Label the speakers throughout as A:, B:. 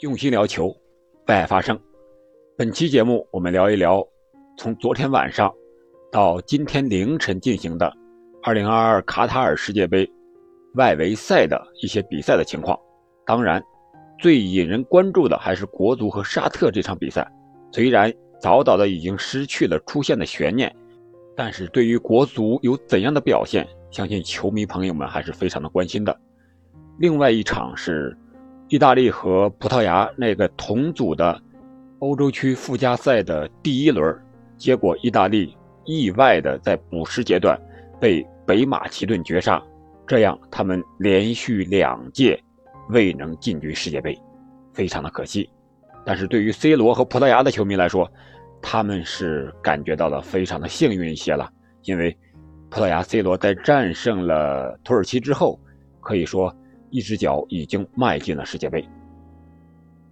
A: 用心聊球，为爱发声。本期节目我们聊一聊从昨天晚上到今天凌晨进行的2022卡塔尔世界杯外围赛的一些比赛的情况。当然，最引人关注的还是国足和沙特这场比赛。虽然早早的已经失去了出线的悬念，但是对于国足有怎样的表现，相信球迷朋友们还是非常的关心的。另外一场是意大利和葡萄牙那个同组的欧洲区附加赛的第一轮，结果意大利意外的在补时阶段被北马其顿绝杀，这样他们连续两届。未能进军世界杯，非常的可惜。但是对于 C 罗和葡萄牙的球迷来说，他们是感觉到了非常的幸运一些了。因为葡萄牙 C 罗在战胜了土耳其之后，可以说一只脚已经迈进了世界杯。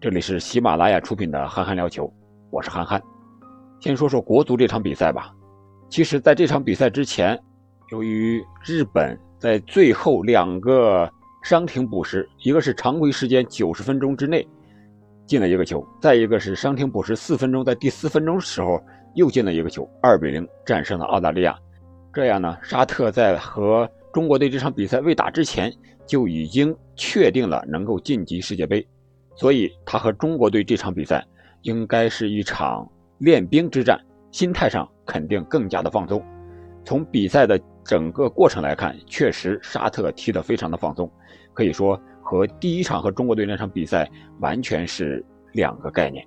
A: 这里是喜马拉雅出品的《憨憨聊球》，我是憨憨。先说说国足这场比赛吧。其实，在这场比赛之前，由于日本在最后两个。伤停补时，一个是常规时间九十分钟之内进了一个球，再一个是伤停补时四分钟，在第四分钟时候又进了一个球，二比零战胜了澳大利亚。这样呢，沙特在和中国队这场比赛未打之前就已经确定了能够晋级世界杯，所以他和中国队这场比赛应该是一场练兵之战，心态上肯定更加的放松。从比赛的整个过程来看，确实沙特踢得非常的放松。可以说和第一场和中国队那场比赛完全是两个概念，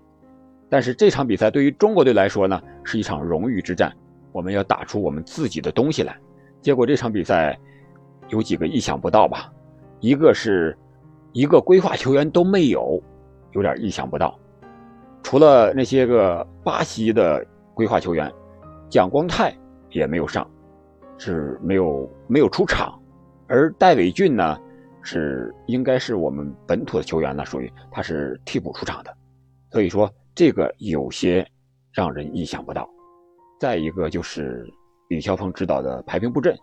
A: 但是这场比赛对于中国队来说呢，是一场荣誉之战，我们要打出我们自己的东西来。结果这场比赛有几个意想不到吧，一个是一个规划球员都没有，有点意想不到。除了那些个巴西的规划球员，蒋光太也没有上，是没有没有出场，而戴伟俊呢？是应该是我们本土的球员呢，属于他是替补出场的，所以说这个有些让人意想不到。再一个就是李霄鹏指导的排兵布阵，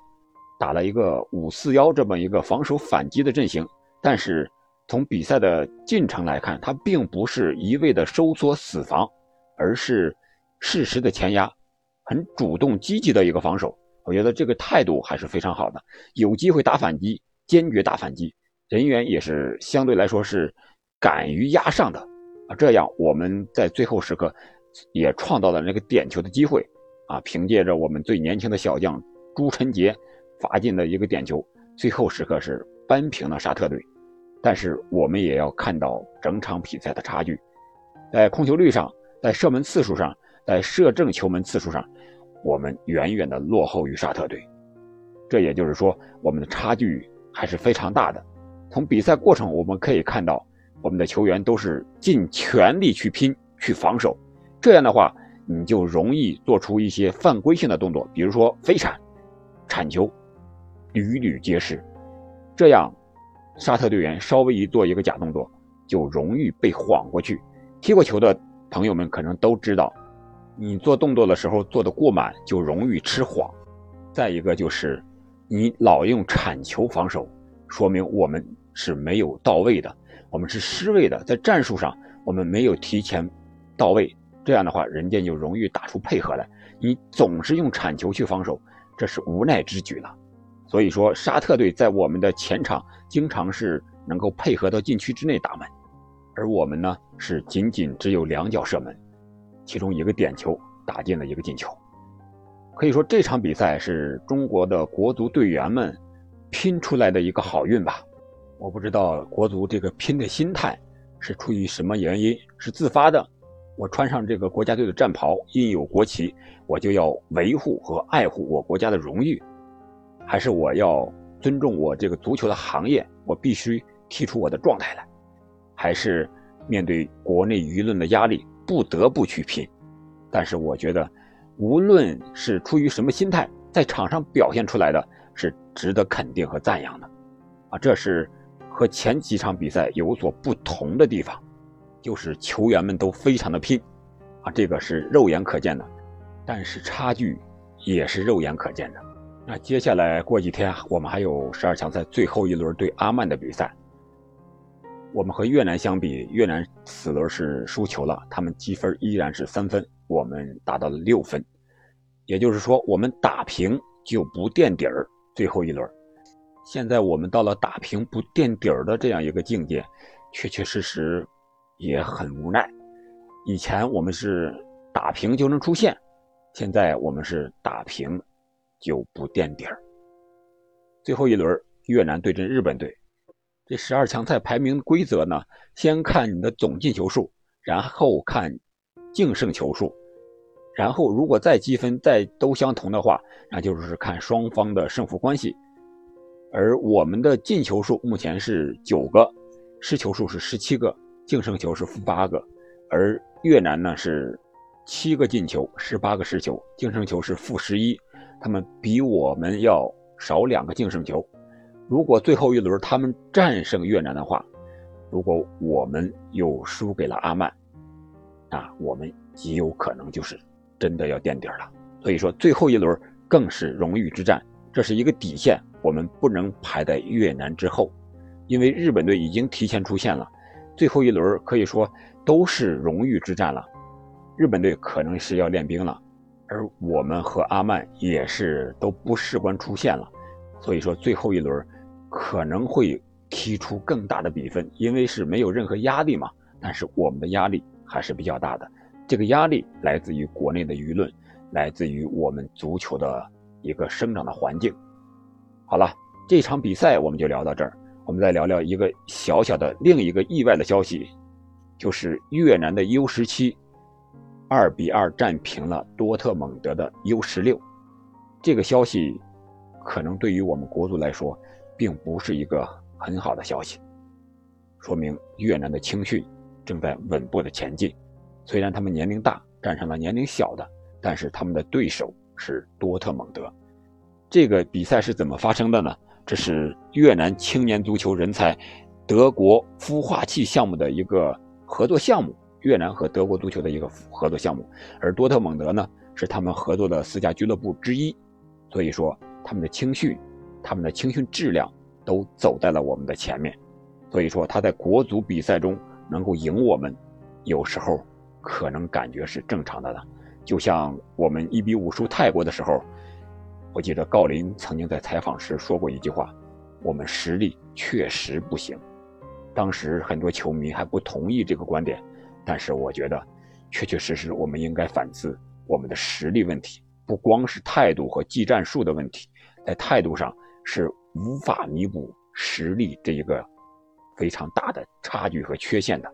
A: 打了一个五四幺这么一个防守反击的阵型，但是从比赛的进程来看，他并不是一味的收缩死防，而是适时的前压，很主动积极的一个防守。我觉得这个态度还是非常好的，有机会打反击。坚决打反击，人员也是相对来说是敢于压上的啊，这样我们在最后时刻也创造了那个点球的机会啊，凭借着我们最年轻的小将朱晨杰罚进的一个点球，最后时刻是扳平了沙特队。但是我们也要看到整场比赛的差距，在控球率上，在射门次数上，在射正球门次数上，我们远远的落后于沙特队。这也就是说，我们的差距。还是非常大的。从比赛过程我们可以看到，我们的球员都是尽全力去拼、去防守。这样的话，你就容易做出一些犯规性的动作，比如说飞铲、铲球，屡屡皆是。这样，沙特队员稍微一做一个假动作，就容易被晃过去。踢过球的朋友们可能都知道，你做动作的时候做的过满，就容易吃晃。再一个就是。你老用铲球防守，说明我们是没有到位的，我们是失位的，在战术上我们没有提前到位，这样的话，人家就容易打出配合来。你总是用铲球去防守，这是无奈之举了。所以说，沙特队在我们的前场经常是能够配合到禁区之内打门，而我们呢是仅仅只有两脚射门，其中一个点球打进了一个进球。可以说这场比赛是中国的国足队员们拼出来的一个好运吧。我不知道国足这个拼的心态是出于什么原因，是自发的。我穿上这个国家队的战袍，印有国旗，我就要维护和爱护我国家的荣誉，还是我要尊重我这个足球的行业，我必须踢出我的状态来，还是面对国内舆论的压力不得不去拼？但是我觉得。无论是出于什么心态，在场上表现出来的是值得肯定和赞扬的，啊，这是和前几场比赛有所不同的地方，就是球员们都非常的拼，啊，这个是肉眼可见的，但是差距也是肉眼可见的。那接下来过几天，我们还有十二强赛最后一轮对阿曼的比赛，我们和越南相比，越南此轮是输球了，他们积分依然是三分，我们达到了六分，也就是说，我们打平就不垫底儿。最后一轮，现在我们到了打平不垫底儿的这样一个境界，确确实实也很无奈。以前我们是打平就能出线，现在我们是打平就不垫底儿。最后一轮，越南对阵日本队。这十二强赛排名规则呢，先看你的总进球数，然后看净胜球数，然后如果再积分再都相同的话，那就是看双方的胜负关系。而我们的进球数目前是九个，失球数是十七个，净胜球是负八个。而越南呢是七个进球，十八个失球，净胜球是负十一，他们比我们要少两个净胜球。如果最后一轮他们战胜越南的话，如果我们又输给了阿曼，那我们极有可能就是真的要垫底了。所以说，最后一轮更是荣誉之战，这是一个底线，我们不能排在越南之后，因为日本队已经提前出线了。最后一轮可以说都是荣誉之战了，日本队可能是要练兵了，而我们和阿曼也是都不事关出线了，所以说最后一轮。可能会踢出更大的比分，因为是没有任何压力嘛。但是我们的压力还是比较大的，这个压力来自于国内的舆论，来自于我们足球的一个生长的环境。好了，这场比赛我们就聊到这儿。我们再聊聊一个小小的另一个意外的消息，就是越南的 U 十七二比二战平了多特蒙德的 U 十六。这个消息可能对于我们国足来说。并不是一个很好的消息，说明越南的青训正在稳步的前进。虽然他们年龄大，战胜了年龄小的，但是他们的对手是多特蒙德。这个比赛是怎么发生的呢？这是越南青年足球人才德国孵化器项目的一个合作项目，越南和德国足球的一个合作项目。而多特蒙德呢，是他们合作的四家俱乐部之一。所以说，他们的青训。他们的青训质量都走在了我们的前面，所以说他在国足比赛中能够赢我们，有时候可能感觉是正常的了。就像我们一比五输泰国的时候，我记得郜林曾经在采访时说过一句话：“我们实力确实不行。”当时很多球迷还不同意这个观点，但是我觉得，确确实实我们应该反思我们的实力问题，不光是态度和技战术的问题，在态度上。是无法弥补实力这一个非常大的差距和缺陷的。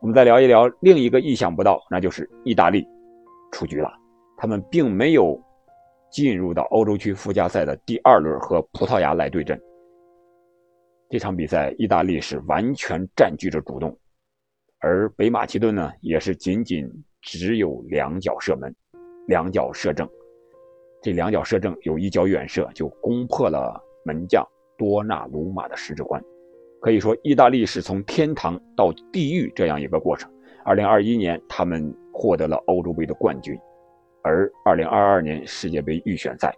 A: 我们再聊一聊另一个意想不到，那就是意大利出局了。他们并没有进入到欧洲区附加赛的第二轮和葡萄牙来对阵。这场比赛，意大利是完全占据着主动，而北马其顿呢，也是仅仅只有两脚射门，两脚射正。这两脚射正，有一脚远射就攻破了门将多纳鲁马的十指关。可以说，意大利是从天堂到地狱这样一个过程。二零二一年，他们获得了欧洲杯的冠军，而二零二二年世界杯预选赛，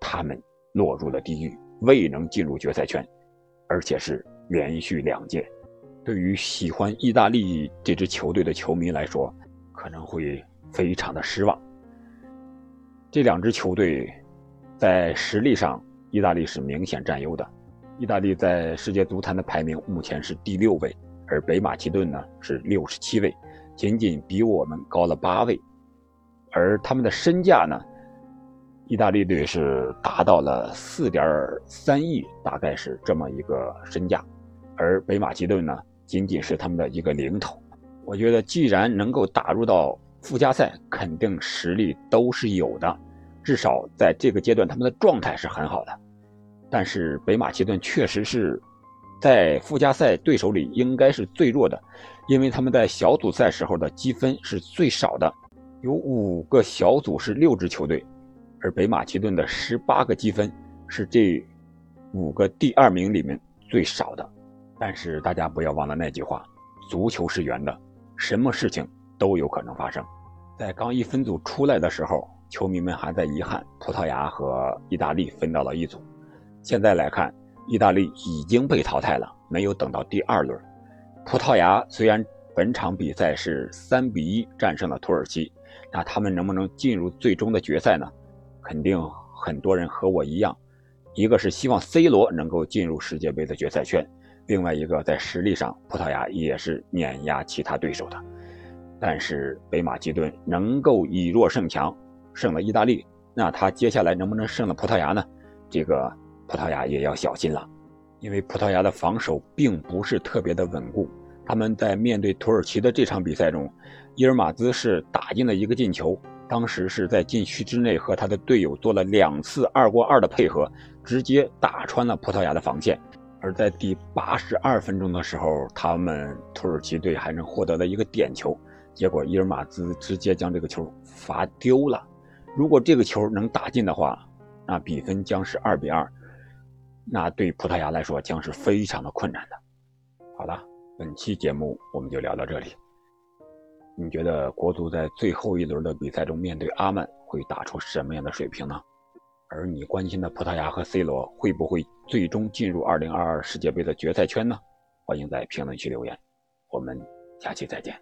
A: 他们落入了地狱，未能进入决赛圈，而且是连续两届。对于喜欢意大利这支球队的球迷来说，可能会非常的失望。这两支球队在实力上，意大利是明显占优的。意大利在世界足坛的排名目前是第六位，而北马其顿呢是六十七位，仅仅比我们高了八位。而他们的身价呢，意大利队是达到了四点三亿，大概是这么一个身价，而北马其顿呢仅仅是他们的一个零头。我觉得，既然能够打入到附加赛肯定实力都是有的，至少在这个阶段他们的状态是很好的。但是北马其顿确实是在附加赛对手里应该是最弱的，因为他们在小组赛时候的积分是最少的，有五个小组是六支球队，而北马其顿的十八个积分是这五个第二名里面最少的。但是大家不要忘了那句话：足球是圆的，什么事情？都有可能发生。在刚一分组出来的时候，球迷们还在遗憾葡萄牙和意大利分到了一组。现在来看，意大利已经被淘汰了，没有等到第二轮。葡萄牙虽然本场比赛是三比一战胜了土耳其，那他们能不能进入最终的决赛呢？肯定很多人和我一样，一个是希望 C 罗能够进入世界杯的决赛圈，另外一个在实力上葡萄牙也是碾压其他对手的。但是北马其顿能够以弱胜强，胜了意大利，那他接下来能不能胜了葡萄牙呢？这个葡萄牙也要小心了，因为葡萄牙的防守并不是特别的稳固。他们在面对土耳其的这场比赛中，伊尔马兹是打进了一个进球。当时是在禁区之内和他的队友做了两次二过二的配合，直接打穿了葡萄牙的防线。而在第八十二分钟的时候，他们土耳其队还能获得了一个点球，结果伊尔马兹直接将这个球罚丢了。如果这个球能打进的话，那比分将是二比二，那对葡萄牙来说将是非常的困难的。好了，本期节目我们就聊到这里。你觉得国足在最后一轮的比赛中面对阿曼会打出什么样的水平呢？而你关心的葡萄牙和 C 罗会不会最终进入2022世界杯的决赛圈呢？欢迎在评论区留言，我们下期再见。